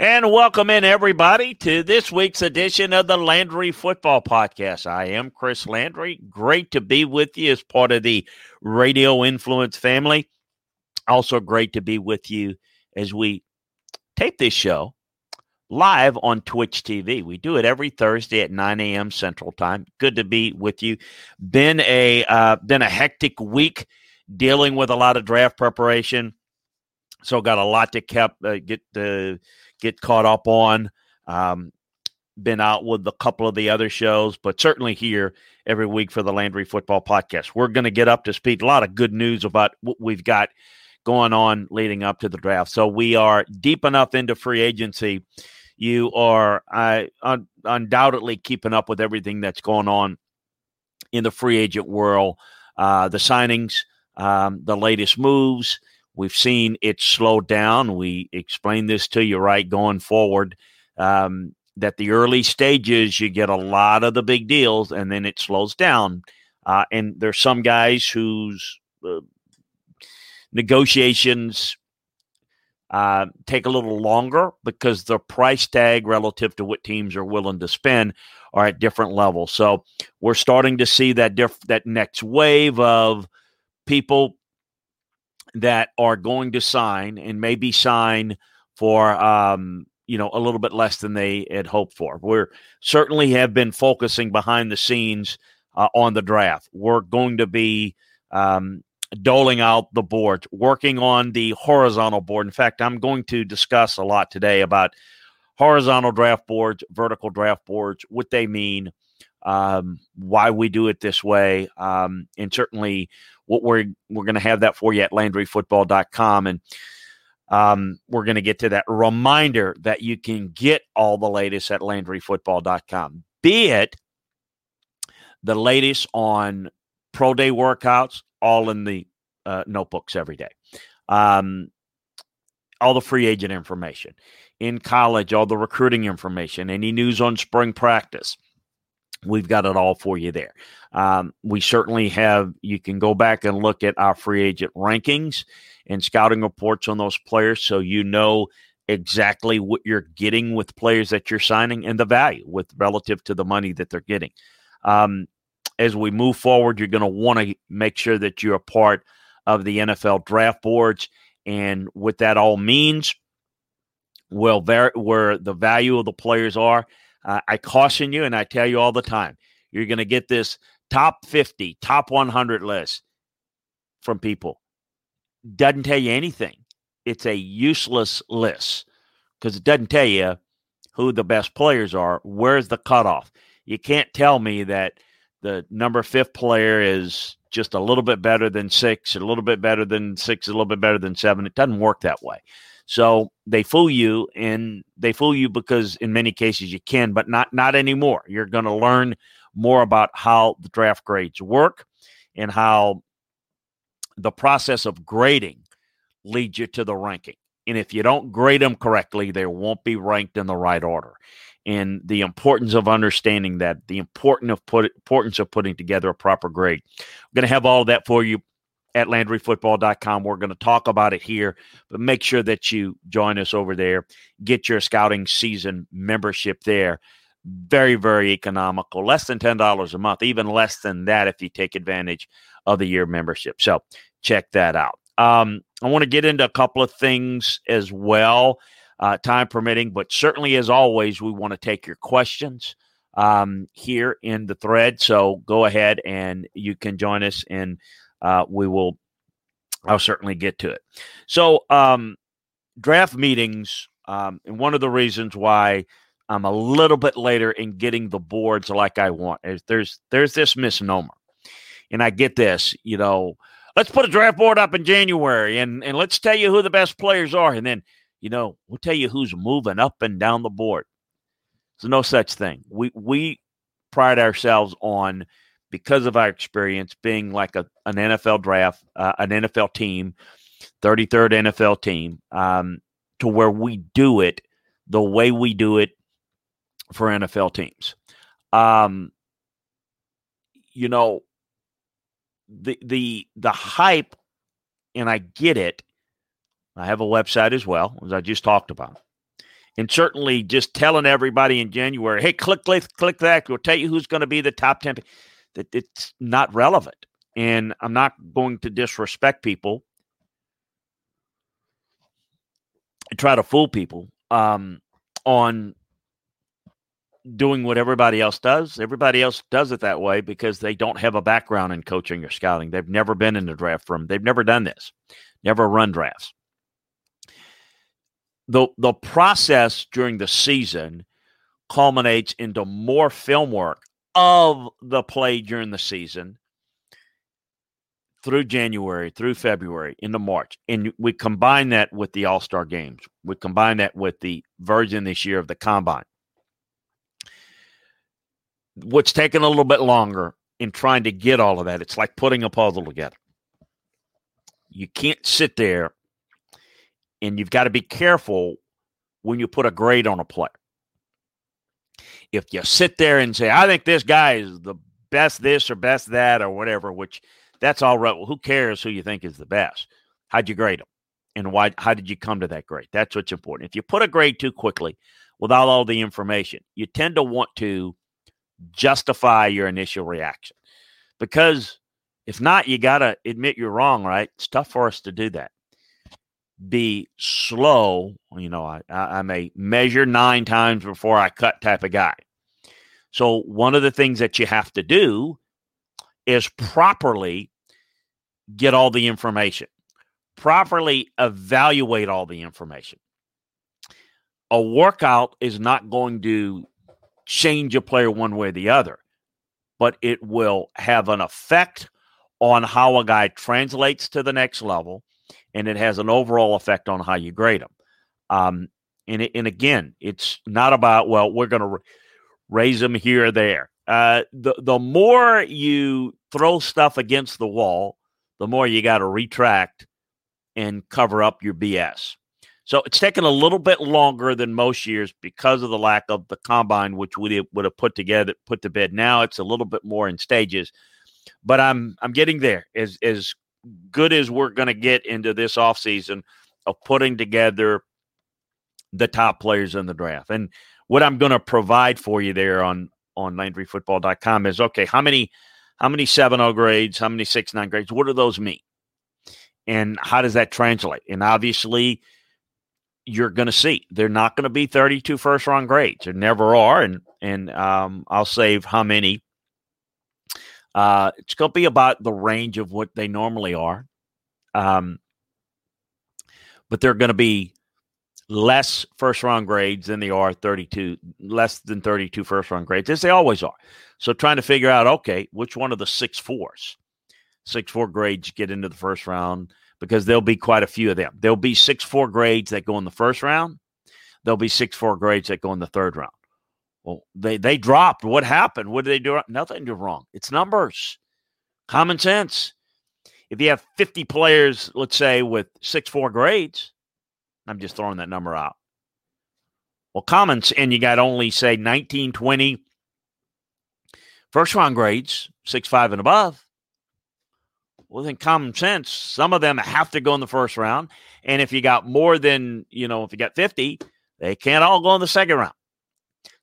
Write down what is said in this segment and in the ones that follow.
And welcome in, everybody, to this week's edition of the Landry Football Podcast. I am Chris Landry. Great to be with you as part of the Radio Influence family. Also, great to be with you as we tape this show live on Twitch TV. We do it every Thursday at 9 a.m. Central Time. Good to be with you. Been a uh, been a hectic week dealing with a lot of draft preparation. So got a lot to kept uh, get the get caught up on. Um, been out with a couple of the other shows, but certainly here every week for the Landry Football Podcast. We're going to get up to speed. A lot of good news about what we've got going on leading up to the draft. So we are deep enough into free agency. You are uh, un- undoubtedly keeping up with everything that's going on in the free agent world, uh, the signings, um, the latest moves. We've seen it slow down. We explained this to you right going forward. Um, that the early stages you get a lot of the big deals and then it slows down. Uh, and there's some guys whose uh, negotiations uh, take a little longer because the price tag relative to what teams are willing to spend are at different levels. So we're starting to see that diff- that next wave of people that are going to sign and maybe sign for um, you know a little bit less than they had hoped for. We're certainly have been focusing behind the scenes uh, on the draft. We're going to be um, doling out the boards, working on the horizontal board. In fact, I'm going to discuss a lot today about horizontal draft boards, vertical draft boards, what they mean, um, why we do it this way, um, and certainly what we're we're going to have that for you at LandryFootball.com, and um, we're going to get to that reminder that you can get all the latest at LandryFootball.com, be it the latest on pro day workouts, all in the uh, notebooks every day. Um, all the free agent information. In college, all the recruiting information, any news on spring practice We've got it all for you there. Um, we certainly have, you can go back and look at our free agent rankings and scouting reports on those players so you know exactly what you're getting with players that you're signing and the value with relative to the money that they're getting. Um, as we move forward, you're going to want to make sure that you're a part of the NFL draft boards and what that all means. Well, there where the value of the players are uh, I caution you and I tell you all the time you're going to get this top 50, top 100 list from people. Doesn't tell you anything. It's a useless list because it doesn't tell you who the best players are. Where's the cutoff? You can't tell me that the number fifth player is just a little bit better than six, a little bit better than six, a little bit better than seven. It doesn't work that way. So they fool you, and they fool you because in many cases you can, but not not anymore. You're going to learn more about how the draft grades work and how the process of grading leads you to the ranking. And if you don't grade them correctly, they won't be ranked in the right order. And the importance of understanding that, the important of put, importance of putting together a proper grade. We're going to have all that for you at LandryFootball.com. We're going to talk about it here, but make sure that you join us over there. Get your scouting season membership there. Very, very economical. Less than $10 a month, even less than that if you take advantage of the year membership. So check that out. Um, I want to get into a couple of things as well, uh, time permitting, but certainly as always, we want to take your questions um, here in the thread. So go ahead and you can join us in uh, we will, I'll certainly get to it. So, um, draft meetings, um, and one of the reasons why I'm a little bit later in getting the boards like I want is there's there's this misnomer, and I get this, you know, let's put a draft board up in January and and let's tell you who the best players are, and then you know we'll tell you who's moving up and down the board. There's no such thing. We we pride ourselves on because of our experience being like a, an NFL draft, uh, an NFL team, 33rd NFL team, um, to where we do it the way we do it for NFL teams. Um, you know, the the the hype, and I get it. I have a website as well, as I just talked about, And certainly just telling everybody in January, hey, click, click, click that. We'll tell you who's going to be the top 10. It's not relevant. And I'm not going to disrespect people and try to fool people um, on doing what everybody else does. Everybody else does it that way because they don't have a background in coaching or scouting. They've never been in the draft room. They've never done this, never run drafts. The, the process during the season culminates into more film work of the play during the season through January, through February, into March. And we combine that with the All Star games. We combine that with the version this year of the combine what's taken a little bit longer in trying to get all of that, it's like putting a puzzle together. You can't sit there and you've got to be careful when you put a grade on a player. If you sit there and say, I think this guy is the best this or best that or whatever, which that's all right. Well, who cares who you think is the best? How'd you grade them? And why how did you come to that grade? That's what's important. If you put a grade too quickly without all the information, you tend to want to justify your initial reaction. Because if not, you got to admit you're wrong, right? It's tough for us to do that. Be slow. You know, I, I'm a measure nine times before I cut type of guy. So, one of the things that you have to do is properly get all the information, properly evaluate all the information. A workout is not going to change a player one way or the other, but it will have an effect on how a guy translates to the next level, and it has an overall effect on how you grade them. Um, and, it, and again, it's not about well, we're going to raise them here or there. Uh, the the more you throw stuff against the wall, the more you got to retract and cover up your BS. So it's taken a little bit longer than most years because of the lack of the combine, which we would have put together, put to bed. Now it's a little bit more in stages, but I'm I'm getting there. As as good as we're going to get into this offseason of putting together the top players in the draft, and what I'm going to provide for you there on on LandryFootball.com is okay. How many how many seven O grades? How many six nine grades? What do those mean? And how does that translate? And obviously you're going to see. They're not going to be 32 first round grades. There never are. And, and um, I'll save how many. Uh, it's going to be about the range of what they normally are. Um, but they're going to be less first round grades than they are 32, less than 32 first round grades, as they always are. So trying to figure out, okay, which one of the six fours, six four grades get into the first round because there'll be quite a few of them. There'll be six four grades that go in the first round. There'll be six four grades that go in the third round. Well, they they dropped. What happened? What did they do? Nothing did wrong. It's numbers, common sense. If you have 50 players, let's say with six four grades, I'm just throwing that number out. Well, comments, and you got only say 19, 20 first round grades, six five and above within common sense, some of them have to go in the first round. And if you got more than, you know, if you got 50, they can't all go in the second round.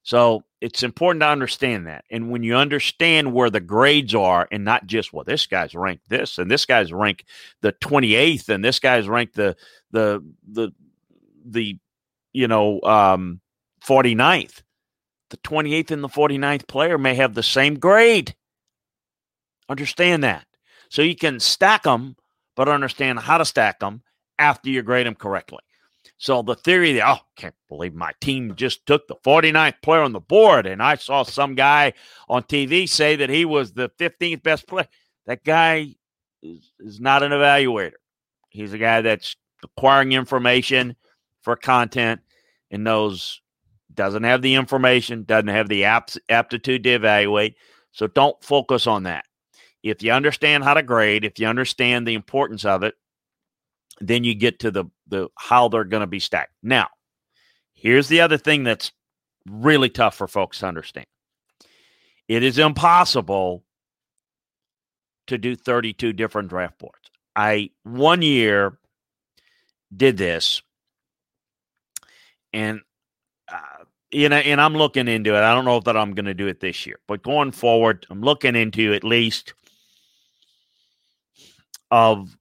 So it's important to understand that. And when you understand where the grades are and not just, well, this guy's ranked this and this guy's ranked the 28th and this guy's ranked the, the, the, the, you know, um, 49th. The 28th and the 49th player may have the same grade. Understand that. So you can stack them, but understand how to stack them after you grade them correctly. So the theory that, oh, can't believe my team just took the 49th player on the board. And I saw some guy on TV say that he was the 15th best player. That guy is, is not an evaluator. He's a guy that's acquiring information for content and knows doesn't have the information, doesn't have the aptitude to evaluate. So don't focus on that if you understand how to grade, if you understand the importance of it, then you get to the the how they're going to be stacked. Now, here's the other thing that's really tough for folks to understand. It is impossible to do 32 different draft boards. I one year did this and uh, you know, and I'm looking into it. I don't know that I'm going to do it this year, but going forward, I'm looking into at least of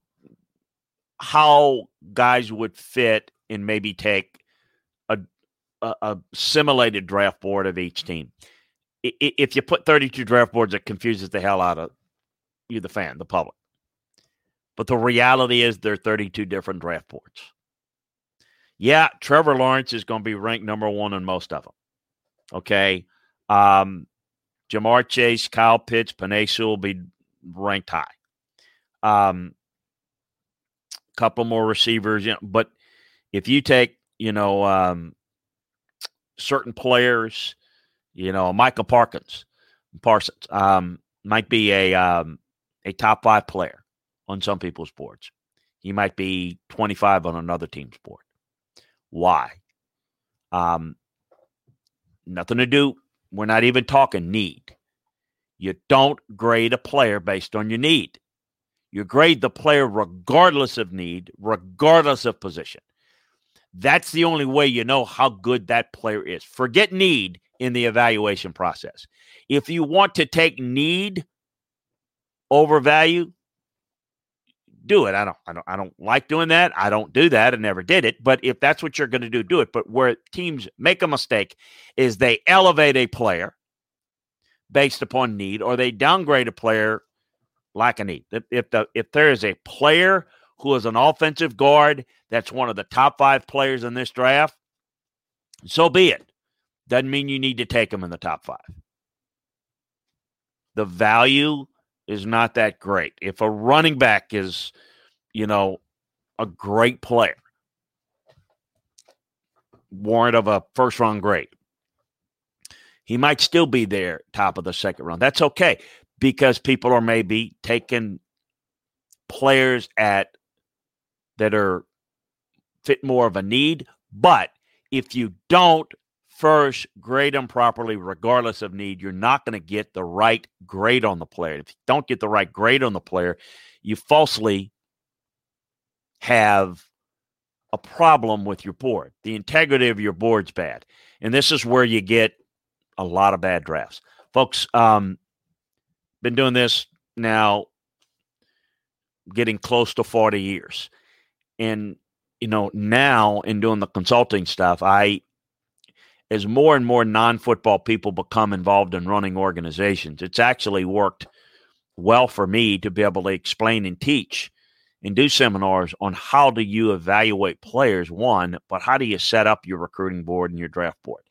how guys would fit and maybe take a, a, a simulated draft board of each team. If you put 32 draft boards, it confuses the hell out of you, the fan, the public. But the reality is there are 32 different draft boards. Yeah, Trevor Lawrence is going to be ranked number one on most of them. Okay. Um, Ja'Marr Chase, Kyle Pitts, Sewell will be ranked high. Um, couple more receivers, you know, but if you take, you know, um, certain players, you know, Michael Parkins, Parsons, um, might be a um, a top five player on some people's boards. He might be 25 on another team's board. Why? Um, nothing to do. We're not even talking need. You don't grade a player based on your need. You grade the player regardless of need, regardless of position. That's the only way you know how good that player is. Forget need in the evaluation process. If you want to take need over value, do it. I don't, I don't, I don't like doing that. I don't do that. I never did it. But if that's what you're going to do, do it. But where teams make a mistake is they elevate a player based upon need, or they downgrade a player like a need. If, if the if there is a player who is an offensive guard that's one of the top five players in this draft, so be it. Doesn't mean you need to take him in the top five. The value is not that great. If a running back is, you know, a great player, warrant of a first round grade, he might still be there top of the second round. That's okay because people are maybe taking players at that are fit more of a need. But if you don't first grade them properly, regardless of need, you're not going to get the right grade on the player. If you don't get the right grade on the player, you falsely have a problem with your board. The integrity of your board's bad. And this is where you get a lot of bad drafts. Folks, um, been doing this now getting close to 40 years. And, you know, now in doing the consulting stuff, I as more and more non football people become involved in running organizations, it's actually worked well for me to be able to explain and teach and do seminars on how do you evaluate players, one, but how do you set up your recruiting board and your draft board.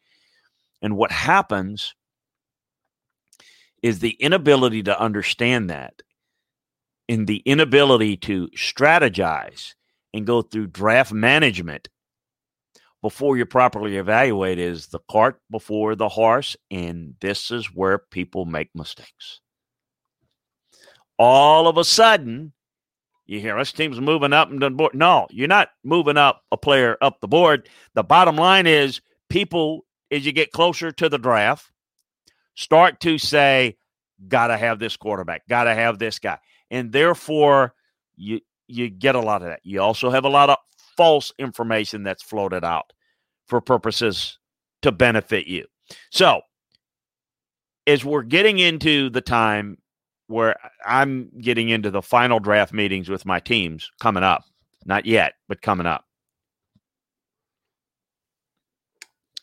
And what happens is the inability to understand that and the inability to strategize and go through draft management before you properly evaluate is the cart before the horse. And this is where people make mistakes. All of a sudden, you hear us teams moving up and the board. No, you're not moving up a player up the board. The bottom line is people, as you get closer to the draft, start to say, gotta have this quarterback, gotta have this guy. And therefore, you you get a lot of that. You also have a lot of false information that's floated out for purposes to benefit you. So, as we're getting into the time where I'm getting into the final draft meetings with my teams coming up, not yet, but coming up.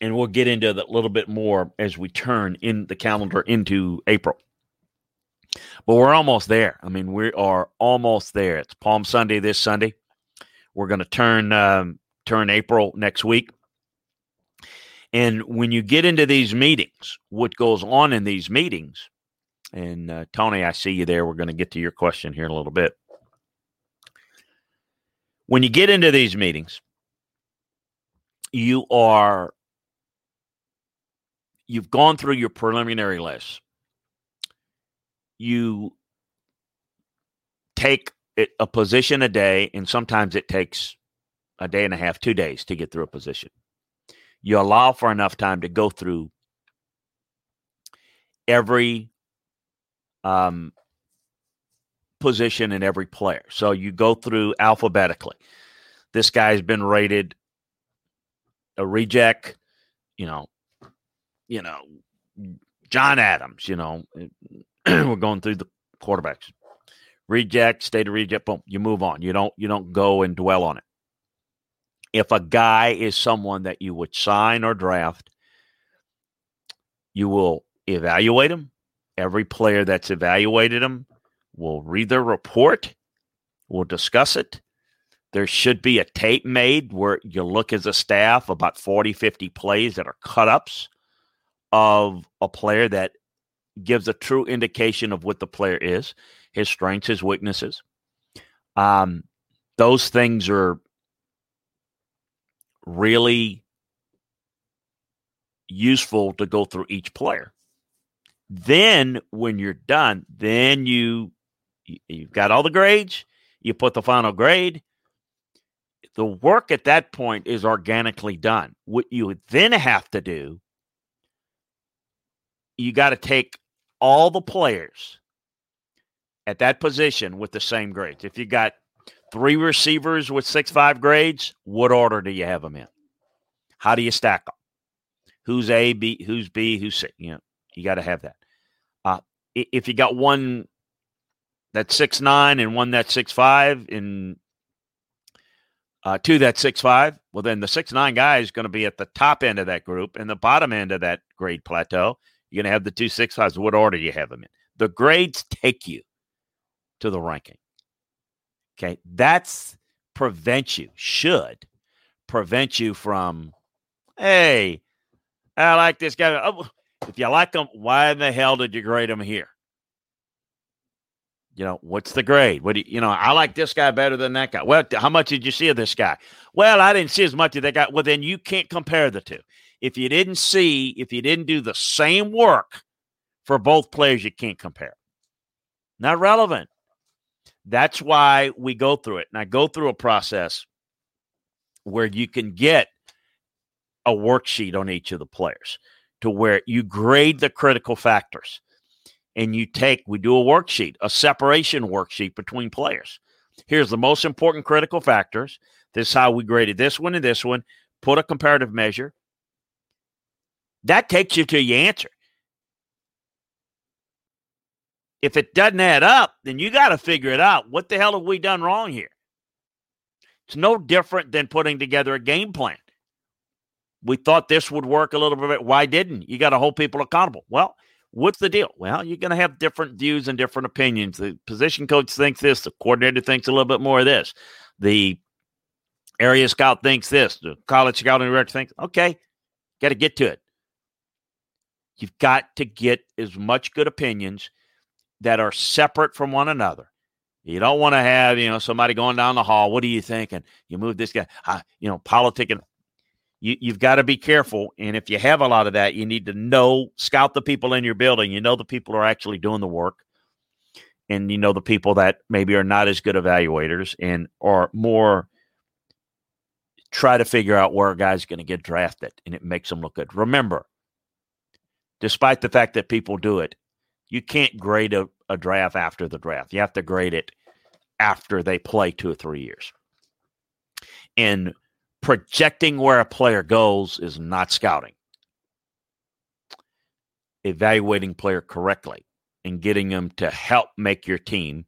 And we'll get into that a little bit more as we turn in the calendar into April. But we're almost there. I mean, we are almost there. It's Palm Sunday this Sunday. We're going to turn um, turn April next week. And when you get into these meetings, what goes on in these meetings, and uh, Tony, I see you there. We're going to get to your question here in a little bit. When you get into these meetings, you are you've gone through your preliminary list. You take a position a day, and sometimes it takes a day and a half, two days to get through a position you allow for enough time to go through every um, position in every player. So you go through alphabetically. This guy's been rated a reject, you know, you know, John Adams, you know, eh, we're going through the quarterbacks. Reject, state of reject, boom, you move on. You don't you don't go and dwell on it. If a guy is someone that you would sign or draft, you will evaluate him. Every player that's evaluated him will read their report. We'll discuss it. There should be a tape made where you look as a staff about 40, 50 plays that are cut ups of a player that gives a true indication of what the player is, his strengths, his weaknesses. Um, those things are really useful to go through each player. Then when you're done, then you you've got all the grades, you put the final grade. The work at that point is organically done. What you then have to do, you got to take all the players at that position with the same grades. If you got three receivers with six five grades, what order do you have them in? How do you stack them? Who's A, B, who's B, who's C? You know, you got to have that. Uh, if you got one that's six nine and one that's six five and uh, two that's six five, well then the six nine guy is going to be at the top end of that group and the bottom end of that grade plateau. You're going to have the two six fives. What order you have them in? The grades take you to the ranking. Okay, that's prevent you should prevent you from, hey, I like this guy. Oh, if you like him, why in the hell did you grade him here? You know, what's the grade? What do you, you know, I like this guy better than that guy. Well, how much did you see of this guy? Well, I didn't see as much of that guy. Well, then you can't compare the two. If you didn't see, if you didn't do the same work for both players, you can't compare. Not relevant. That's why we go through it. And I go through a process where you can get a worksheet on each of the players to where you grade the critical factors and you take, we do a worksheet, a separation worksheet between players. Here's the most important critical factors. This is how we graded this one and this one. Put a comparative measure. That takes you to your answer. If it doesn't add up, then you got to figure it out. What the hell have we done wrong here? It's no different than putting together a game plan. We thought this would work a little bit. Why didn't? You got to hold people accountable. Well, What's the deal? Well, you're going to have different views and different opinions. The position coach thinks this, the coordinator thinks a little bit more of this. The area scout thinks this, the college scouting director thinks, okay, got to get to it. You've got to get as much good opinions that are separate from one another. You don't want to have, you know, somebody going down the hall. What are you thinking? You move this guy, uh, you know, politicking you, you've got to be careful. And if you have a lot of that, you need to know, scout the people in your building. You know the people are actually doing the work. And you know the people that maybe are not as good evaluators and are more try to figure out where a guy's going to get drafted and it makes them look good. Remember, despite the fact that people do it, you can't grade a, a draft after the draft. You have to grade it after they play two or three years. And projecting where a player goes is not scouting. Evaluating player correctly and getting them to help make your team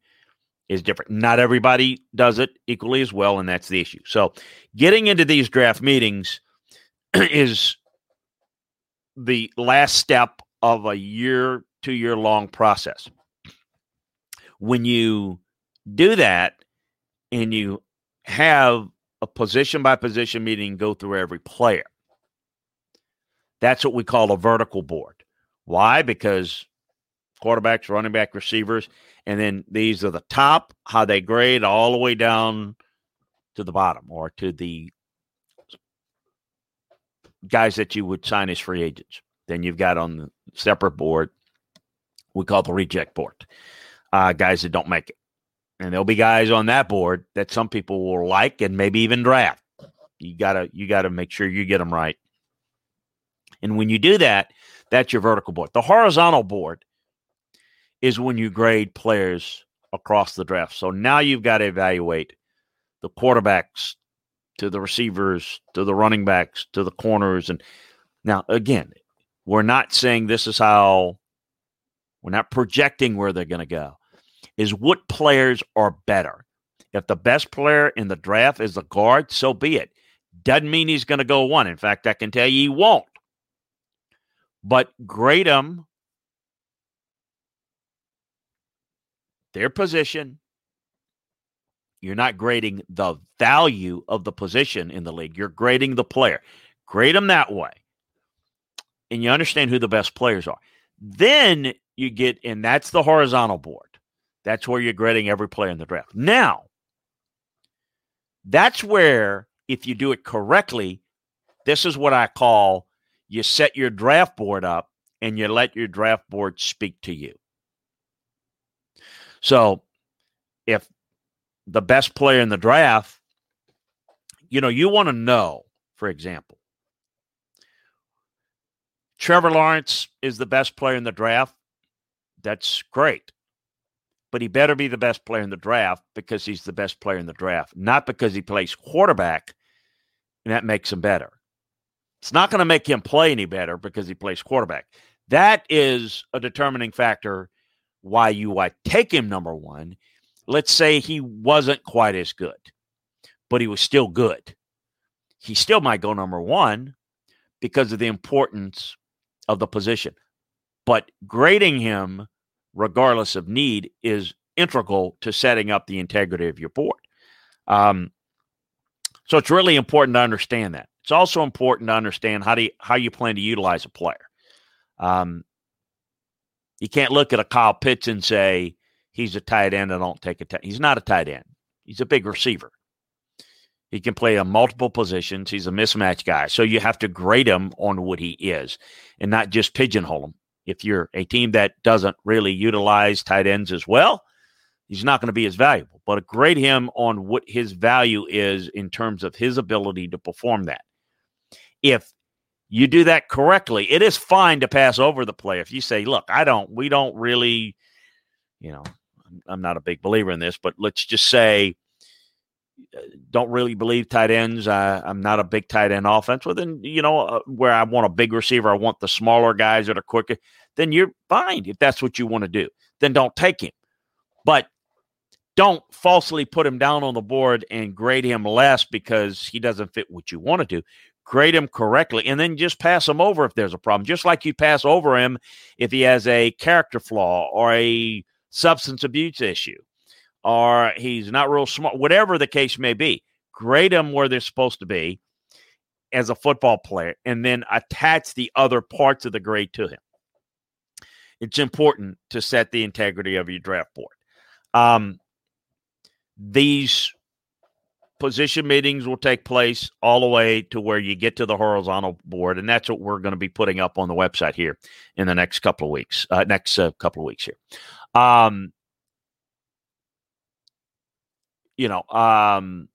is different. Not everybody does it equally as well, and that's the issue. So, getting into these draft meetings is the last step of a year, two year long process. When you do that and you have a position by position meeting, and go through every player. That's what we call a vertical board. Why? Because quarterbacks, running back, receivers, and then these are the top, how they grade all the way down to the bottom or to the guys that you would sign as free agents. Then you've got on the separate board, we call the reject board, uh, guys that don't make it. And there'll be guys on that board that some people will like and maybe even draft. You gotta you gotta make sure you get them right. And when you do that, that's your vertical board. The horizontal board is when you grade players across the draft. So now you've got to evaluate the quarterbacks to the receivers to the running backs to the corners and now again we're not saying this is how, we're not projecting where they're going to go, is what players are better. If the best player in the draft is a guard, so be it. Doesn't mean he's going to go one. In fact, I can tell you he won't. But grade them their position. You're not grading the value of the position in the league. You're grading the player. Grade them that way. And you understand who the best players are. Then you get, and that's the horizontal board. That's where you're grading every player in the draft. Now, that's where, if you do it correctly, this is what I call you set your draft board up and you let your draft board speak to you. So if the best player in the draft, you know, you want to know, for example, Trevor Lawrence is the best player in the draft. That's great. But he better be the best player in the draft because he's the best player in the draft, not because he plays quarterback and that makes him better. It's not going to make him play any better because he plays quarterback. That is a determining factor why you take him number one. Let's say he wasn't quite as good, but he was still good. He still might go number one because of the importance of the position. But grading him, regardless of need, is integral to setting up the integrity of your board. Um, so it's really important to understand that. It's also important to understand how do you, how you plan to utilize a player. Um, you can't look at a Kyle Pitts and say he's a tight end. I don't take a tight. He's not a tight end. He's a big receiver. He can play on multiple positions. He's a mismatch guy. So you have to grade him on what he is and not just pigeonhole him. If you're a team that doesn't really utilize tight ends as well, he's not going to be as valuable. But grade him on what his value is in terms of his ability to perform that if you do that correctly, it is fine to pass over the play. If you say, look, I don't, we don't really, you know, I'm not a big believer in this, but let's just say, don't really believe tight ends. I, I'm not a big tight end offense. Well, then, you know, uh, where I want a big receiver, I want the smaller guys that are quicker, then you're fine if that's what you want to do. Then don't take him. But don't falsely put him down on the board and grade him less because he doesn't fit what you want to do grade him correctly, and then just pass him over if there's a problem. Just like you pass over him if he has a character flaw or a substance abuse issue or he's not real smart, whatever the case may be. Grade them where they're supposed to be as a football player and then attach the other parts of the grade to him. It's important to set the integrity of your draft board. Um, these position meetings will take place all the way to where you get to the horizontal board, and that's what we're going to be putting up on the website here in the next couple of weeks. Uh, next uh, couple of weeks here. Um, you know, um,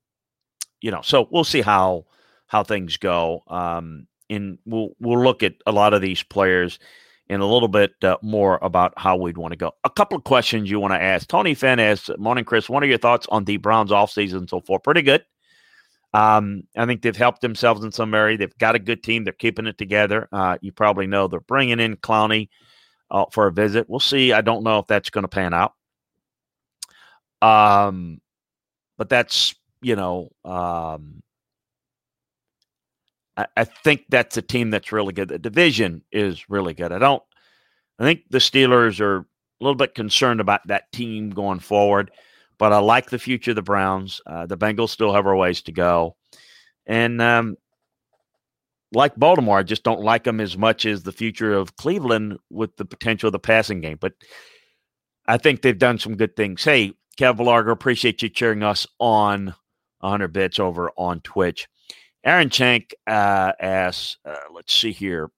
you know, so we'll see how how things go. Um, and we'll we'll look at a lot of these players and a little bit uh, more about how we'd want to go. A couple of questions you want to ask. Tony Finn asks, Morning, Chris. What are your thoughts on the Browns offseason so far? Pretty good. Um, I think they've helped themselves in some area. They've got a good team. They're keeping it together. Uh, you probably know they're bringing in Clowney uh, for a visit. We'll see. I don't know if that's going to pan out. Um, but that's you know, um, I, I think that's a team that's really good. The division is really good. I don't. I think the Steelers are a little bit concerned about that team going forward, but I like the future of the Browns. Uh, the Bengals still have a ways to go, and um, like Baltimore, I just don't like them as much as the future of Cleveland with the potential of the passing game. But I think they've done some good things. Hey, Kev Largo, appreciate you cheering us on 100 bits over on Twitch. Aaron Chank uh, asks, uh, let's see here.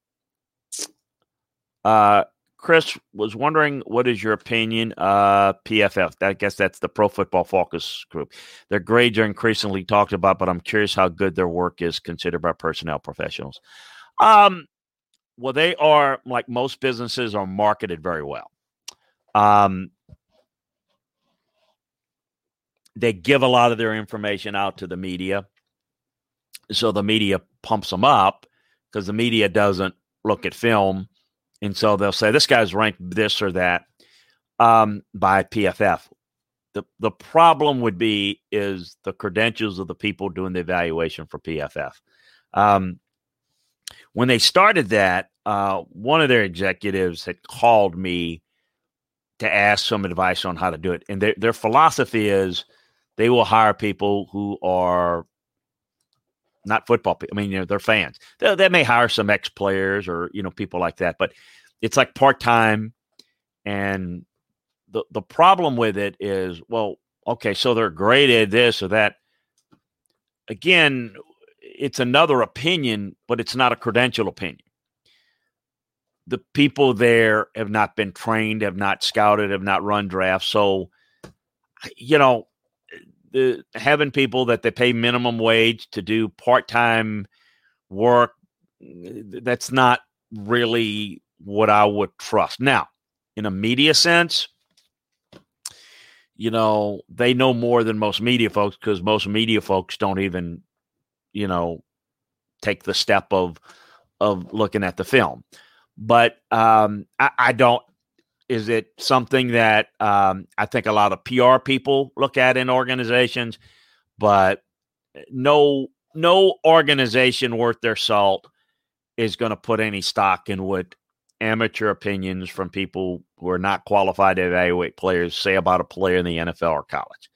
Uh, Chris was wondering, what is your opinion? Uh, PFF, I guess that's the Pro Football Focus Group. Their grades are increasingly talked about, but I'm curious how good their work is considered by personnel professionals. Um, well, they are like most businesses are marketed very well. Um, they give a lot of their information out to the media so the media pumps them up because the media doesn't look at film, and so they'll say this guy's ranked this or that um, by PFF. The the problem would be is the credentials of the people doing the evaluation for PFF. Um, when they started that, uh, one of their executives had called me to ask some advice on how to do it, and their their philosophy is they will hire people who are not football people. I mean, you know, they're fans. They, they may hire some ex players or you know people like that, but it's like part time. And the the problem with it is, well, okay, so they're graded this or that. Again, it's another opinion, but it's not a credential opinion. The people there have not been trained, have not scouted, have not run drafts. So, you know, the having people that they pay minimum wage to do part time work, that's not really what I would trust. Now, in a media sense, you know, they know more than most media folks because most media folks don't even, you know, take the step of of looking at the film. But um, I, I don't is it something that um, I think a lot of PR people look at in organizations, but no no organization worth their salt is going to put any stock in what amateur opinions from people who are not qualified to evaluate players say about a player in the NFL or college.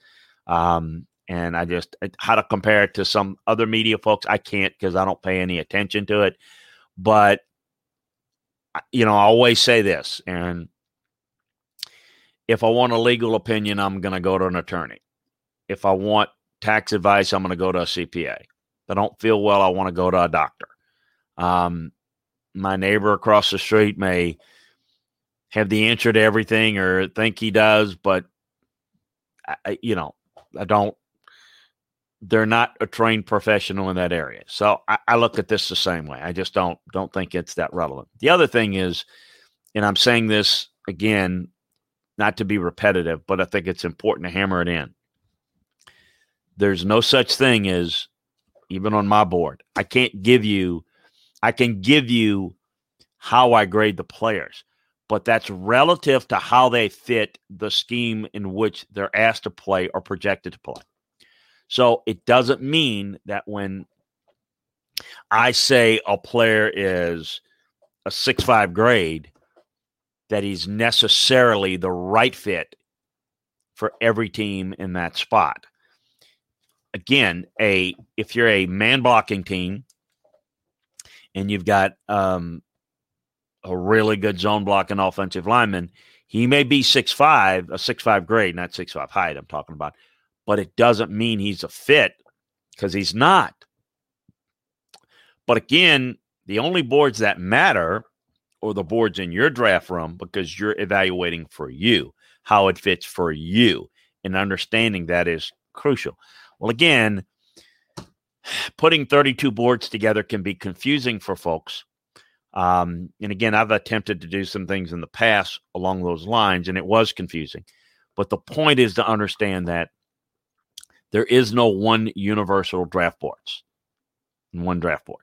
Um, and I just how to compare it to some other media folks, I can't because I don't pay any attention to it. But you know, I always say this, and if I want a legal opinion, I'm going to go to an attorney. If I want tax advice, I'm going to go to a CPA. If I don't feel well, I want to go to a doctor. Um, my neighbor across the street may have the answer to everything or think he does, but I, you know, I don't. They're not a trained professional in that area, so I, I look at this the same way. I just don't don't think it's that relevant. The other thing is, and I'm saying this again not to be repetitive, but I think it's important to hammer it in. There's no such thing as, even on my board, I can't give you, I can give you how I grade the players, but that's relative to how they fit the scheme in which they're asked to play or projected to play. So it doesn't mean that when I say a player is a six five grade, that he's necessarily the right fit for every team in that spot. Again, a if you're a man blocking team and you've got um, a really good zone blocking offensive lineman, he may be six five, a six five grade, not six five height. I'm talking about, but it doesn't mean he's a fit because he's not. But again, the only boards that matter or the boards in your draft room because you're evaluating for you how it fits for you and understanding that is crucial. Well again putting 32 boards together can be confusing for folks um, and again i've attempted to do some things in the past along those lines and it was confusing but the point is to understand that there is no one universal draft boards one draft board.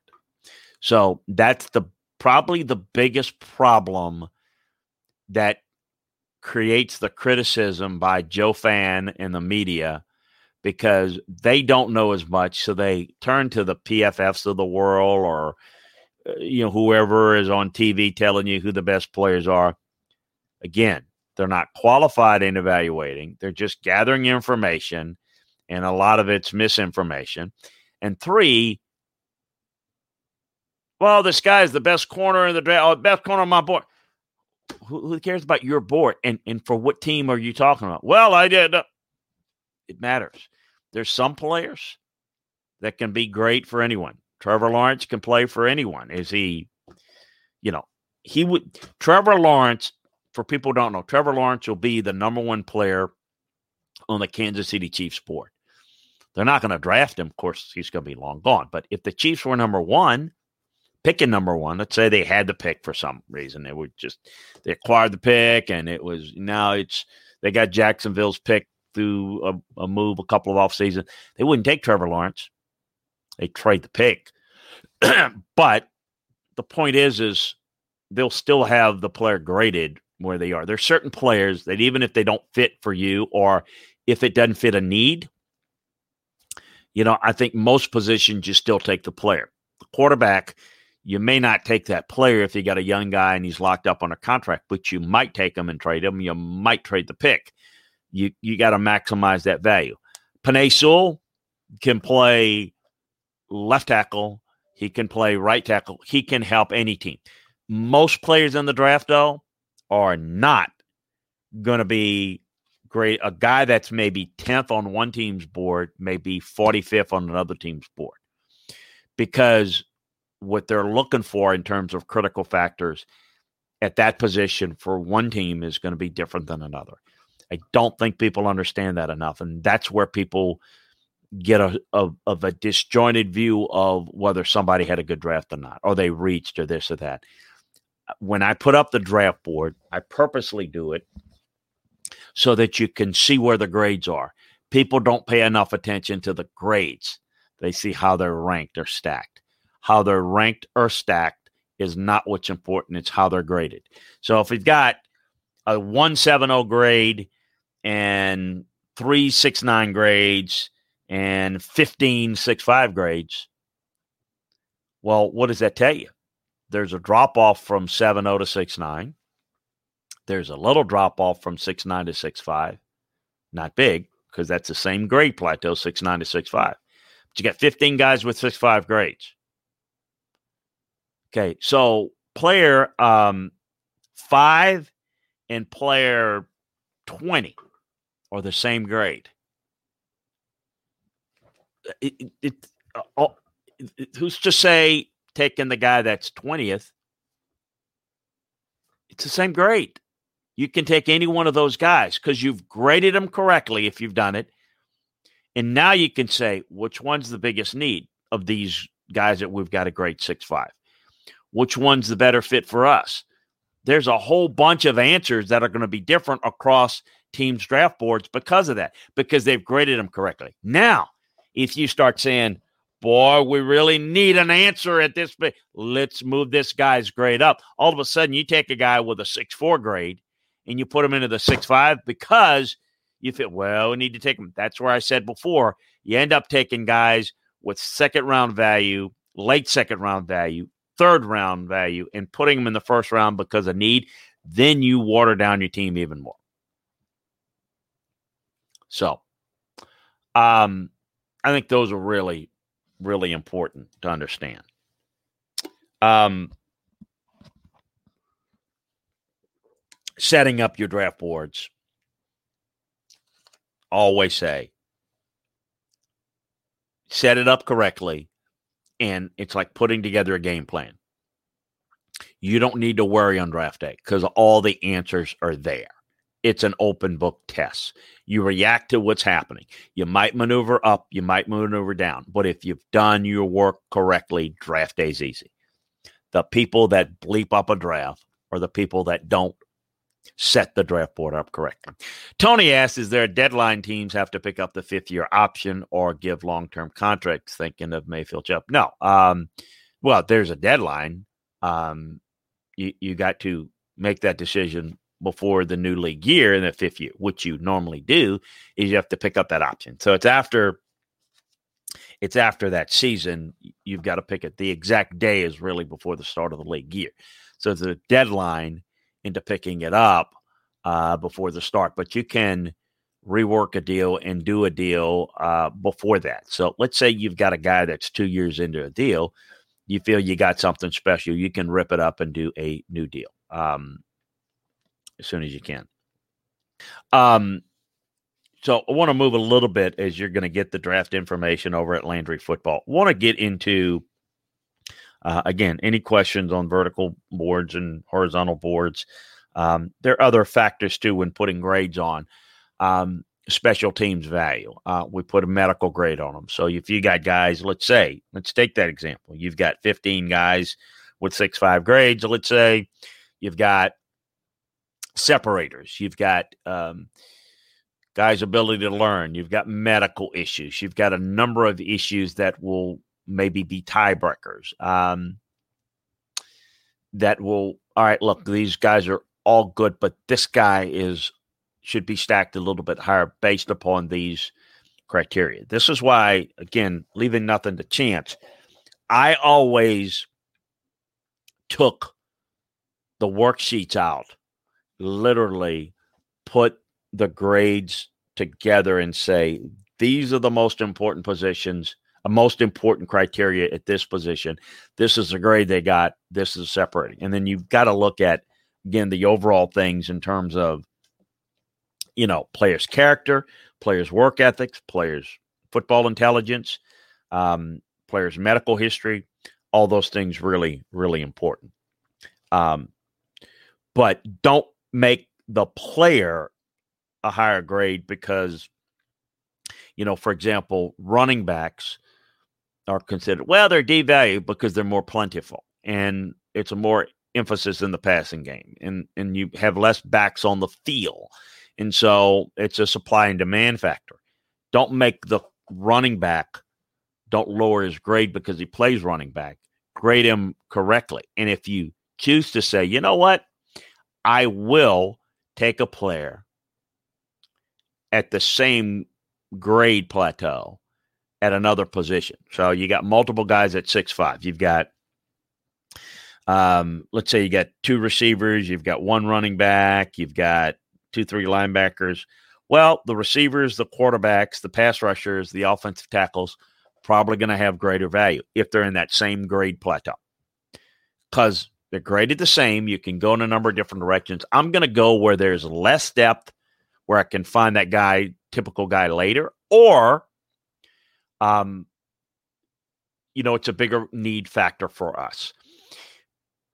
So that's the probably the biggest problem that creates the criticism by Joe Fan and the media because they don't know as much. So they turn to the PFFs of the world or, uh, you know, whoever is on TV telling you who the best players are. Again, they're not qualified in evaluating, they're just gathering information, and a lot of it's misinformation. And three, well, this guy is the best corner in the draft, oh, best corner on my board. Who, who, cares about your board? And and for what team are you talking about? Well, I did. Uh, it matters. There's some players that can be great for anyone. Trevor Lawrence can play for anyone. Is he, you know, he would Trevor Lawrence, for people don't know, Trevor Lawrence will be the number one player on the Kansas City Chiefs board. They're not going to draft him. Of course, he's going to be long gone. But if the Chiefs were number one, picking number one. Let's say they had the pick for some reason. They would just they acquired the pick, and it was now it's they got Jacksonville's pick through a, a move a couple of off season. They wouldn't take Trevor Lawrence. They trade the pick, but the point is, is they'll still have the player graded where they are. There's certain players that even if they don't fit for you or if it doesn't fit a need, you know, I think most positions you still take the player. The quarterback, you may not take that player if you got a young guy and he's locked up on a contract, but you might take him and trade him. You might trade the pick. You you got to maximize that value. Penei Sewell can play left tackle. He can play right tackle. He can help any team. Most players in the draft, though, are not going to be great. A guy that's maybe 10th on one team's board may be 45th on another team's board because what they're looking for in terms of critical factors at that position for one team is going to be different than another. I don't think people understand that enough. And that's where people get a, of a disjointed view of whether somebody had a good draft or not, or they reached or this or that. When I put up the draft board, I purposely do it so that you can see where the grades are. People don't pay enough attention to the grades. They see how they're ranked or stacked. How they're ranked or stacked is not what's important. It's how they're graded. So if you've got a 170 grade and 369 grades and 1565 grades, well, what does that tell you? There's a drop off from 70 to 69. There's a little drop off from 69 to 65. Not big because that's the same grade plateau, 69 to 65. But you got 15 guys with 65 grades. Okay, so player um, five and player 20 are the same grade. It, it, it, uh, who's to say taking the guy that's 20th? It's the same grade. You can take any one of those guys because you've graded them correctly if you've done it. And now you can say which one's the biggest need of these guys that we've got a grade six five. Which one's the better fit for us? There's a whole bunch of answers that are going to be different across teams' draft boards because of that, because they've graded them correctly. Now, if you start saying, boy, we really need an answer at this, let's move this guy's grade up. All of a sudden, you take a guy with a six four grade and you put him into the six five because you feel well we need to take him. That's where I said before you end up taking guys with second round value, late second round value, third round value, and putting them in the first round because of need. Then you water down your team even more. So, um, I think those are really, really important to understand. Um, setting up your draft boards, always say set it up correctly, and it's like putting together a game plan. You don't need to worry on draft day because all the answers are there. It's an open book test. You react to what's happening. You might maneuver up, you might maneuver down, but if you've done your work correctly, draft day's easy. The people that bleep up a draft are the people that don't set the draft board up correctly. Tony asks, is there a deadline teams have to pick up the fifth year option or give long term contracts? Thinking of Mayfield Chubb. No. Um, well, there's a deadline. Um, you, you got to make that decision before the new league year in the fifth year. What you normally do is you have to pick up that option. So it's after it's after that season. You've got to pick it. The exact day is really before the start of the league year. So the deadline into picking it up uh, before the start, but you can rework a deal and do a deal uh, before that. So let's say you've got a guy that's two years into a deal, you feel you got something special, you can rip it up and do a new deal um, as soon as you can. Um, so I want to move a little bit as you're going to get the draft information over at Landry Football. Want to get into uh, again, any questions on vertical boards and horizontal boards? Um, there are other factors too when putting grades on. Um, special teams value. Uh, we put a medical grade on them. So if you got guys, let's say, let's take that example. You've got 15 guys with six five grades. Let's say you've got separators. You've got um, guys' ability to learn. You've got medical issues. You've got a number of issues that will maybe be tiebreakers. Um, that will all right, look, these guys are all good, but this guy is should be stacked a little bit higher based upon these criteria. This is why, again, leaving nothing to chance. I always took the worksheets out, literally put the grades together and say, these are the most important positions, a most important criteria at this position. This is the grade they got. This is separating. And then you've got to look at, again, the overall things in terms of, you know, players' character, players' work ethics, players' football intelligence, um, players' medical history. All those things really, really important. Um, but don't make the player a higher grade because, you know, for example, running backs are considered, well, they're devalued because they're more plentiful and it's a more emphasis in the passing game and, and you have less backs on the field. And so it's a supply and demand factor. Don't make the running back, don't lower his grade because he plays running back. Grade him correctly. And if you choose to say, you know what, I will take a player at the same grade plateau at another position. So you got multiple guys at six five. You've got um, let's say you got two receivers, you've got one running back, you've got two, three linebackers. Well, the receivers, the quarterbacks, the pass rushers, the offensive tackles probably going to have greater value if they're in that same grade plateau. Because they're graded the same. You can go in a number of different directions. I'm going to go where there's less depth, where I can find that guy, typical guy later, or, um, you know, it's a bigger need factor for us.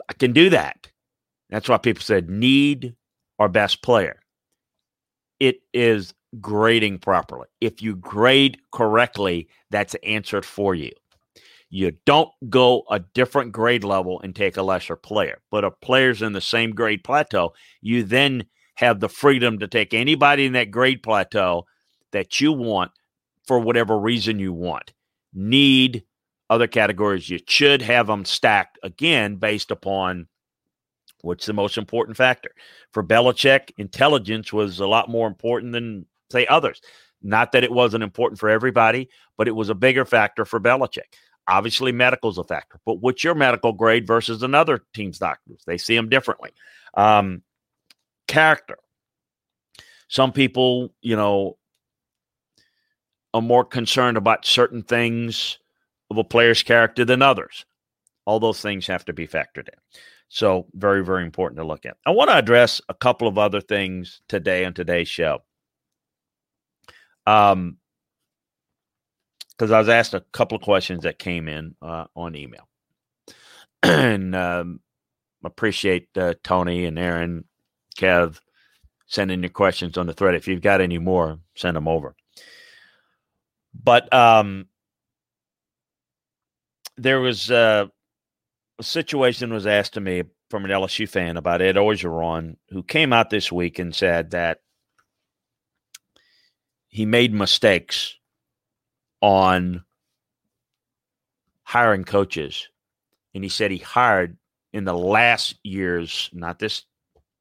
I can do that. That's why people said need our best player. It is grading properly. If you grade correctly, that's answered for you. You don't go a different grade level and take a lesser player. But if player's in the same grade plateau, you then have the freedom to take anybody in that grade plateau that you want for whatever reason you want. Need other categories, you should have them stacked again based upon what's the most important factor. For Belichick, intelligence was a lot more important than, say, others. Not that it wasn't important for everybody, but it was a bigger factor for Belichick. Obviously, medical's a factor, but what's your medical grade versus another team's doctors? They see them differently. Um, character. Some people, you know, are more concerned about certain things of a player's character than others. All those things have to be factored in. So, very, very important to look at. I want to address a couple of other things today on today's show. Um, because I was asked a couple of questions that came in uh, on email, and um, appreciate uh, Tony and Aaron, Kev, sending your questions on the thread. If you've got any more, send them over. But um, there was uh, a situation was asked to me from an LSU fan about Ed Orgeron, who came out this week and said that he made mistakes on hiring coaches, and he said he hired in the last years, not this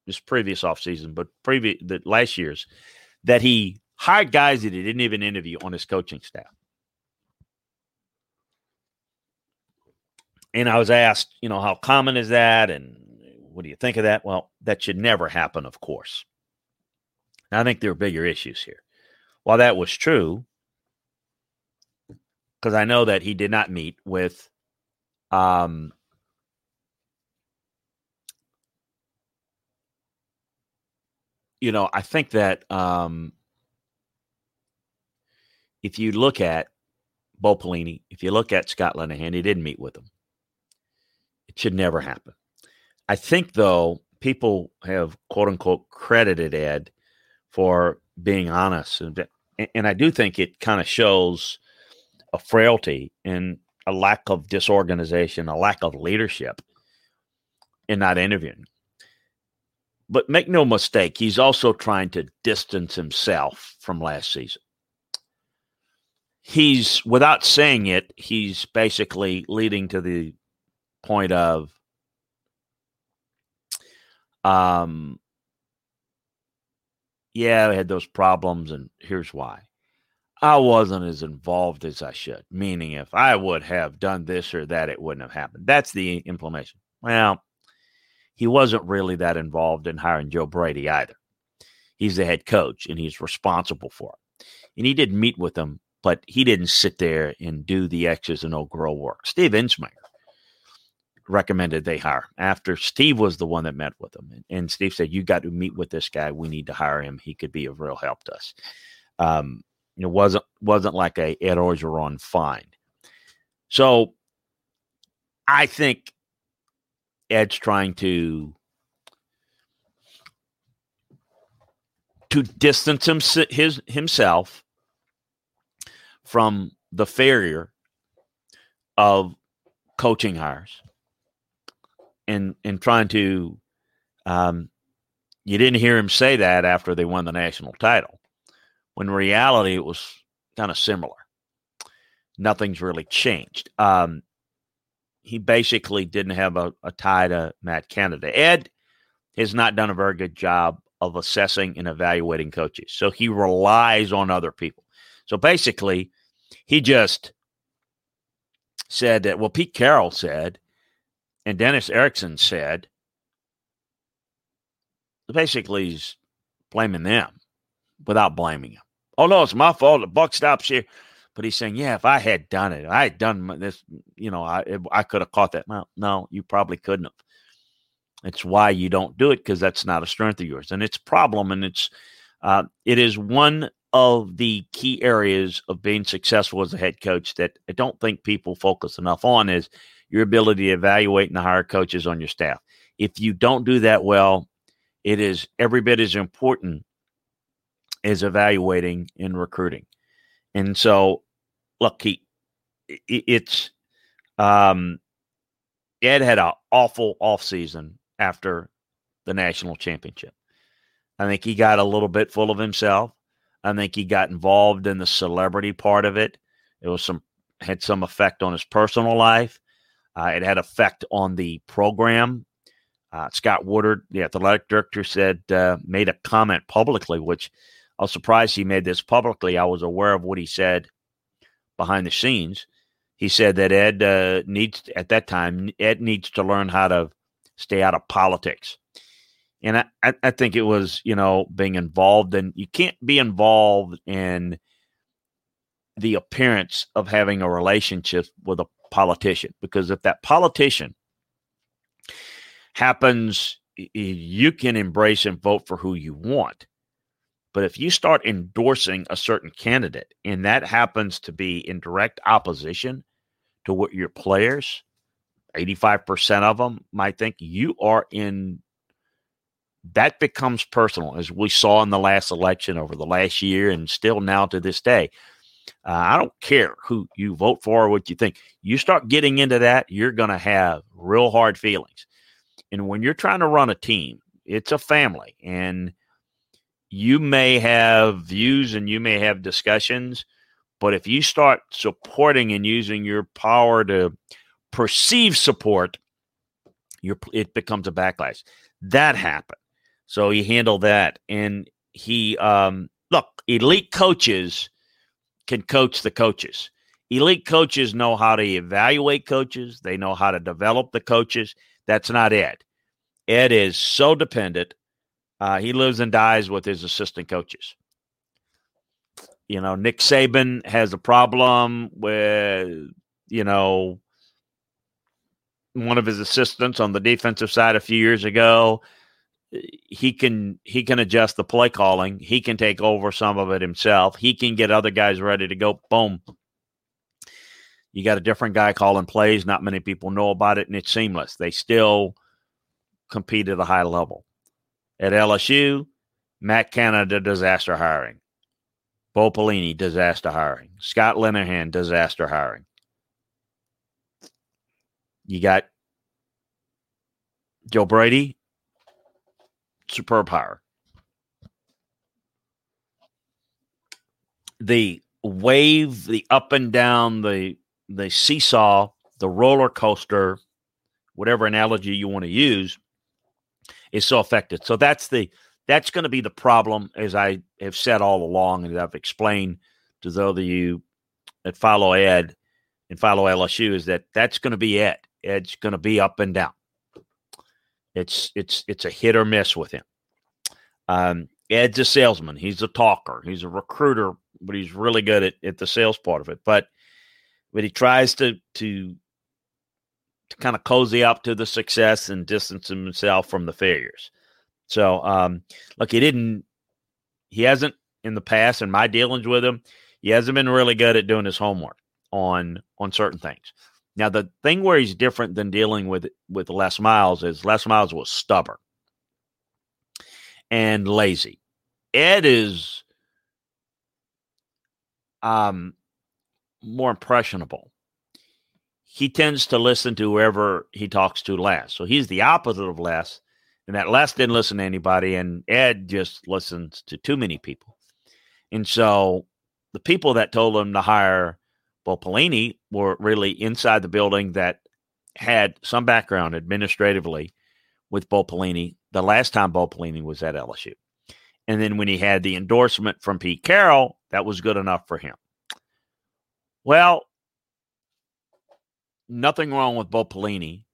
this previous offseason, but previous the last years, that he hired guys that he didn't even interview on his coaching staff. And I was asked, you know, how common is that, and what do you think of that? Well, that should never happen, of course. I think there are bigger issues here. While that was true, because I know that he did not meet with um, you know, I think that um, if you look at Bo Pelini, if you look at Scott Linehan, he didn't meet with him. It should never happen. I think, though, people have quote unquote credited Ed for being honest. And, and I do think it kind of shows a frailty and a lack of disorganization, a lack of leadership in not interviewing. But make no mistake, he's also trying to distance himself from last season. He's, without saying it, he's basically leading to the point of Um, yeah, I had those problems, and here's why. I wasn't as involved as I should. Meaning, if I would have done this or that, it wouldn't have happened. That's the inflammation. Well, he wasn't really that involved in hiring Joe Brady either. He's the head coach and he's responsible for it. And he did meet with him, but he didn't sit there and do the X's and O grow work. Steve Ensminger recommended they hire after Steve was the one that met with him. And, and Steve said, You got to meet with this guy. We need to hire him. He could be of real help to us. Um, it wasn't wasn't like a Ed Orgeron find. So I think Ed's trying to to distance his himself from the failure of coaching hires and and trying to um, you didn't hear him say that after they won the national title when reality it was kind of similar nothing's really changed um, he basically didn't have a, a tie to Matt Canada. Ed has not done a very good job of assessing and evaluating coaches. So he relies on other people. So basically, he just said that, well, Pete Carroll said, and Dennis Erickson said, basically he's blaming them without blaming him. Oh, no, it's my fault. The buck stops here. But he's saying, yeah, if I had done it, I had done this, you know, I I could have caught that. Well, no, you probably couldn't have. It's why you don't do it because that's not a strength of yours, and it's a problem, and it's uh, it is one of the key areas of being successful as a head coach that I don't think people focus enough on is your ability to evaluate and hire coaches on your staff. If you don't do that well, it is every bit as important as evaluating and recruiting. And so look, he it's um, Ed had an awful off season after the national championship. I think he got a little bit full of himself. I think he got involved in the celebrity part of it. It was some had some effect on his personal life. Uh, it had effect on the program. Uh, Scott Woodward, the athletic director, said uh, made a comment publicly, which I was surprised he made this publicly. I was aware of what he said behind the scenes. He said that Ed uh, needs, at that time, Ed needs to learn how to stay out of politics. And I, I think it was, you know, being involved and you can't be involved in the appearance of having a relationship with a politician because if that politician happens, you can embrace and vote for who you want. But if you start endorsing a certain candidate and that happens to be in direct opposition to what your players, 85% of them might think you are in, that becomes personal, as we saw in the last election over the last year and still now to this day. Uh, I don't care who you vote for or what you think. You start getting into that, you're going to have real hard feelings. And when you're trying to run a team, it's a family. And you may have views and you may have discussions, but if you start supporting and using your power to perceive support, it becomes a backlash. That happened. So he handled that. And he, um, look, elite coaches can coach the coaches. Elite coaches know how to evaluate coaches, they know how to develop the coaches. That's not Ed. Ed is so dependent uh, he lives and dies with his assistant coaches. You know, Nick Saban has a problem with, you know, one of his assistants on the defensive side a few years ago. He can he can adjust the play calling. He can take over some of it himself. He can get other guys ready to go. Boom. You got a different guy calling plays. Not many people know about it, and it's seamless. They still compete at a high level. At LSU, Matt Canada, disaster hiring. Bo Pelini, disaster hiring. Scott Linehan, disaster hiring. You got Joe Brady, superb hire. The wave, the up and down, the the seesaw, the roller coaster, whatever analogy you want to use, is so affected. So that's the that's going to be the problem, as I have said all along, and I've explained to those of you that follow Ed and follow LSU, is that that's going to be Ed. Ed's going to be up and down. It's it's it's a hit or miss with him. Um, Ed's a salesman. He's a talker. He's a recruiter, but he's really good at, at the sales part of it. But but he tries to to to kind of cozy up to the success and distance himself from the failures. So, um, look, he didn't, he hasn't in the past in my dealings with him, he hasn't been really good at doing his homework on on certain things. Now, the thing where he's different than dealing with with Les Miles is Les Miles was stubborn and lazy. Ed is um more impressionable. He tends to listen to whoever he talks to last. So he's the opposite of Les and that Les didn't listen to anybody, and Ed just listens to too many people. And so the people that told him to hire Bo Pelini were really inside the building that had some background administratively with Bo Pelini the last time Bo Pelini was at LSU. And then when he had the endorsement from Pete Carroll, that was good enough for him. Well, nothing wrong with Bo Pelini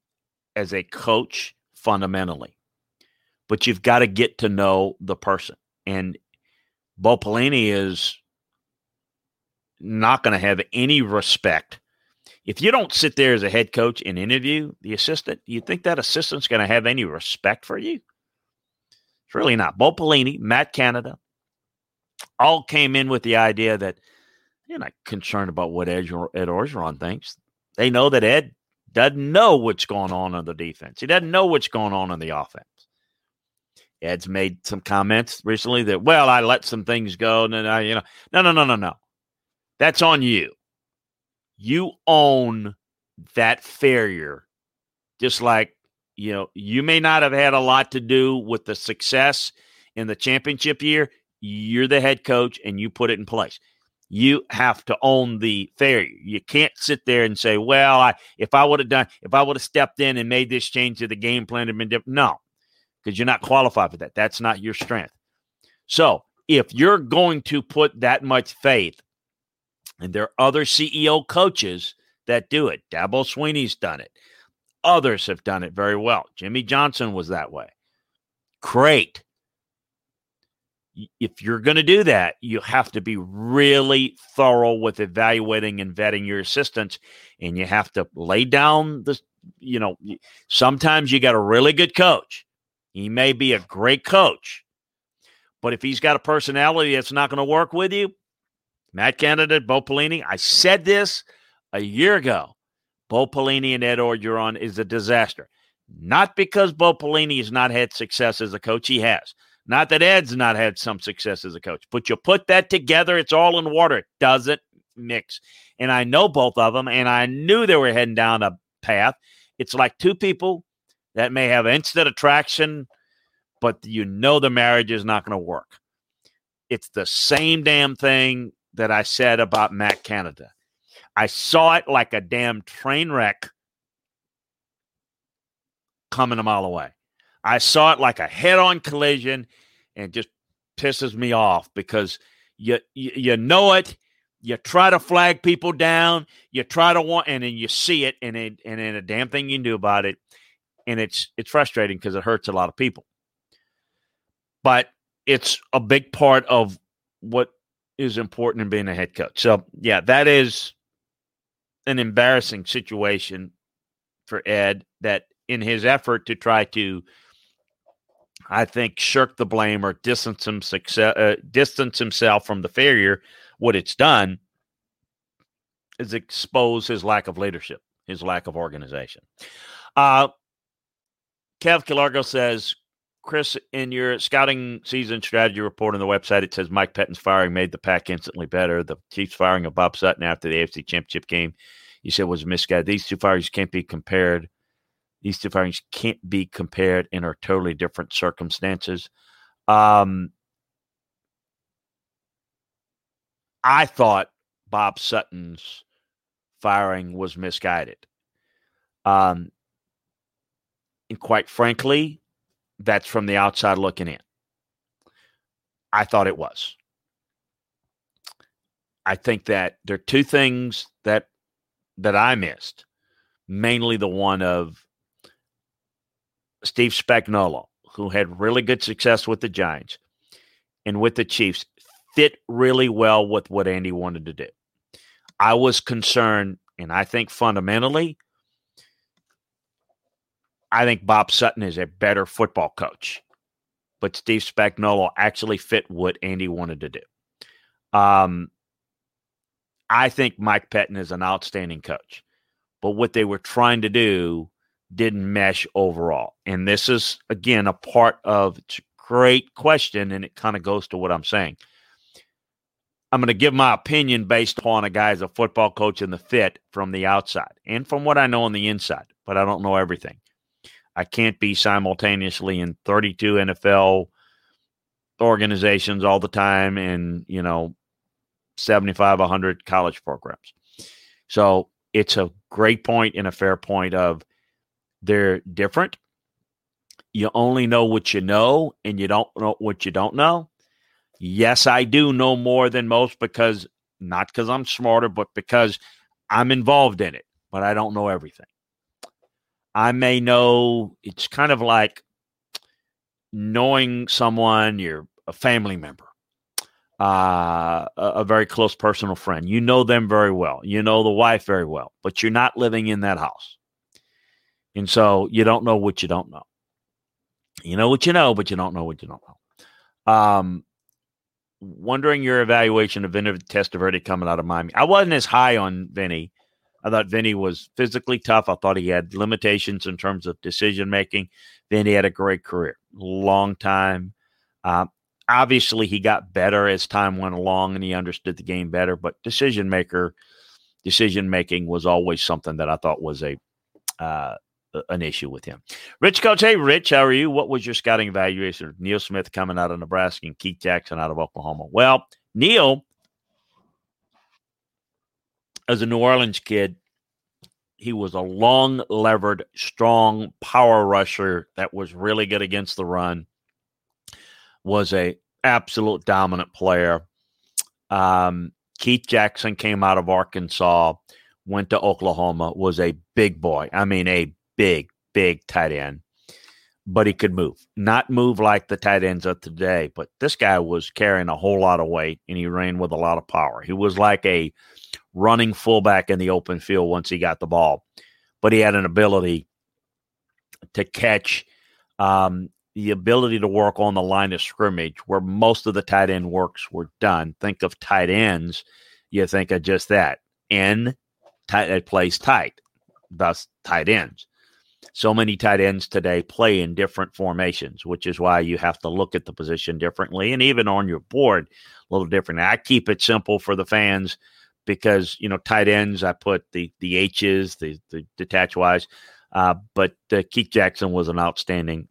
as a coach fundamentally but you've got to get to know the person. And Bo Pelini is not going to have any respect. If you don't sit there as a head coach and interview the assistant, you think that assistant's going to have any respect for you? It's really not. Bo Pelini, Matt Canada, all came in with the idea that they're not concerned about what Ed, Ed Orgeron thinks. They know that Ed doesn't know what's going on on the defense. He doesn't know what's going on in the offense. Ed's made some comments recently that, well, I let some things go. And then I, you know, no, no, no, no, no. That's on you. You own that failure. Just like, you know, you may not have had a lot to do with the success in the championship year. You're the head coach and you put it in place. You have to own the failure. You can't sit there and say, well, I if I would have done, if I would have stepped in and made this change to the game plan, have been different. No, because you're not qualified for that. That's not your strength. So if you're going to put that much faith, and there are other CEO coaches that do it, Dabo Swinney's done it. Others have done it very well. Jimmy Johnson was that way. Great. If you're going to do that, you have to be really thorough with evaluating and vetting your assistants, and you have to lay down the, you know, sometimes you got a really good coach he may be a great coach, but if he's got a personality that's not going to work with you, Matt Canada, Bo Pelini, I said this a year ago. Bo Pelini and Ed Orgeron is a disaster. Not because Bo Pelini has not had success as a coach, he has. Not that Ed's not had some success as a coach, but you put that together, it's all in water. It doesn't mix. And I know both of them, and I knew they were heading down a path. It's like two people that may have instant attraction, but you know the marriage is not going to work. It's the same damn thing that I said about Matt Canada. I saw it like a damn train wreck coming a mile away. I saw it like a head-on collision and just pisses me off because you, you, you know it. You try to flag people down. You try to want, and then you see it, and it, and then a damn thing you can do about it and it's it's frustrating because it hurts a lot of people. But it's a big part of what is important in being a head coach. So yeah, that is an embarrassing situation for Ed that in his effort to try to I think shirk the blame or distance him success, uh, distance himself from the failure what it's done is expose his lack of leadership, his lack of organization. Uh, Kev Kilargo says, Chris, in your scouting season strategy report on the website, it says Mike Pettine's firing made the pack instantly better. The Chiefs firing of Bob Sutton after the AFC Championship game, you said was misguided. These two firings can't be compared. These two firings can't be compared and are totally different circumstances. Um, I thought Bob Sutton's firing was misguided. Um, and quite frankly, that's from the outside looking in. I thought it was. I think that there are two things that that I missed. Mainly the one of Steve Spagnuolo, who had really good success with the Giants and with the Chiefs, fit really well with what Andy wanted to do. I was concerned, and I think fundamentally, I think Bob Sutton is a better football coach, but Steve Spagnuolo actually fit what Andy wanted to do. Um, I think Mike Pettine is an outstanding coach, but what they were trying to do didn't mesh overall. And this is, again, a part of it's a great question, and it kind of goes to what I'm saying. I'm going to give my opinion based upon a guy as a football coach and the fit from the outside and from what I know on the inside, but I don't know everything. I can't be simultaneously in 32 NFL organizations all the time and, you know, 75, 100 college programs. So it's a great point and a fair point of they're different. You only know what you know and you don't know what you don't know. Yes, I do know more than most because not because I'm smarter, but because I'm involved in it, but I don't know everything. I may know it's kind of like knowing someone, you're a family member uh, a, a very close personal friend. You know them very well. You know the wife very well, but you're not living in that house. And so you don't know what you don't know. You know what you know, but you don't know what you don't know. Um, wondering your evaluation of Vinny Testaverde coming out of Miami. I wasn't as high on Vinny. I thought Vinny was physically tough. I thought he had limitations in terms of decision making. Vinny had a great career, long time. Uh, obviously he got better as time went along and he understood the game better but decision maker decision making was always something that i thought was a uh, an issue with him rich coach hey rich how are you what was your scouting evaluation of neil smith coming out of nebraska and keith jackson out of oklahoma well neil as a new orleans kid he was a long levered strong power rusher that was really good against the run was a absolute dominant player. Um, Keith Jackson came out of Arkansas, went to Oklahoma, was a big boy. I mean, a big, big tight end, but he could move. Not move like the tight ends of today, but this guy was carrying a whole lot of weight and he ran with a lot of power. He was like a running fullback in the open field once he got the ball, but he had an ability to catch um, the ability to work on the line of scrimmage where most of the tight end works were done. Think of tight ends, you think of just that. In tight it plays tight, thus tight ends. So many tight ends today play in different formations, which is why you have to look at the position differently and even on your board a little different. I keep it simple for the fans because you know tight ends I put the the H's, the the detach wise. Uh, but uh, Keith Jackson was an outstanding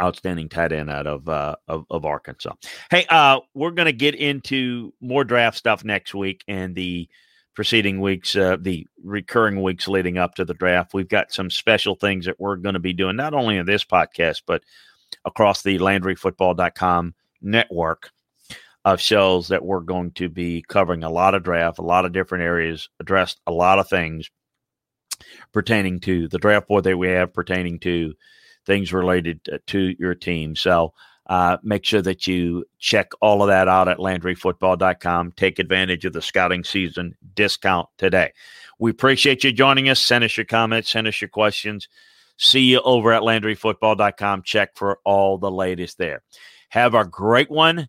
outstanding tight end out of uh, of, of Arkansas. Hey, uh, we're to get into more draft stuff next week and the preceding weeks, uh, the recurring weeks leading up to the draft. We've got some special things that we're going to be doing, not only in this podcast, but across the LandryFootball.com network of shows that we're going to be covering a lot of draft, a lot of different areas, addressed a lot of things pertaining to the draft board that we have pertaining to things related to your team. So uh, make sure that you check all of that out at LandryFootball.com. Take advantage of the scouting season discount today. We appreciate you joining us. Send us your comments, send us your questions. See you over at LandryFootball.com. Check for all the latest there. Have a great one,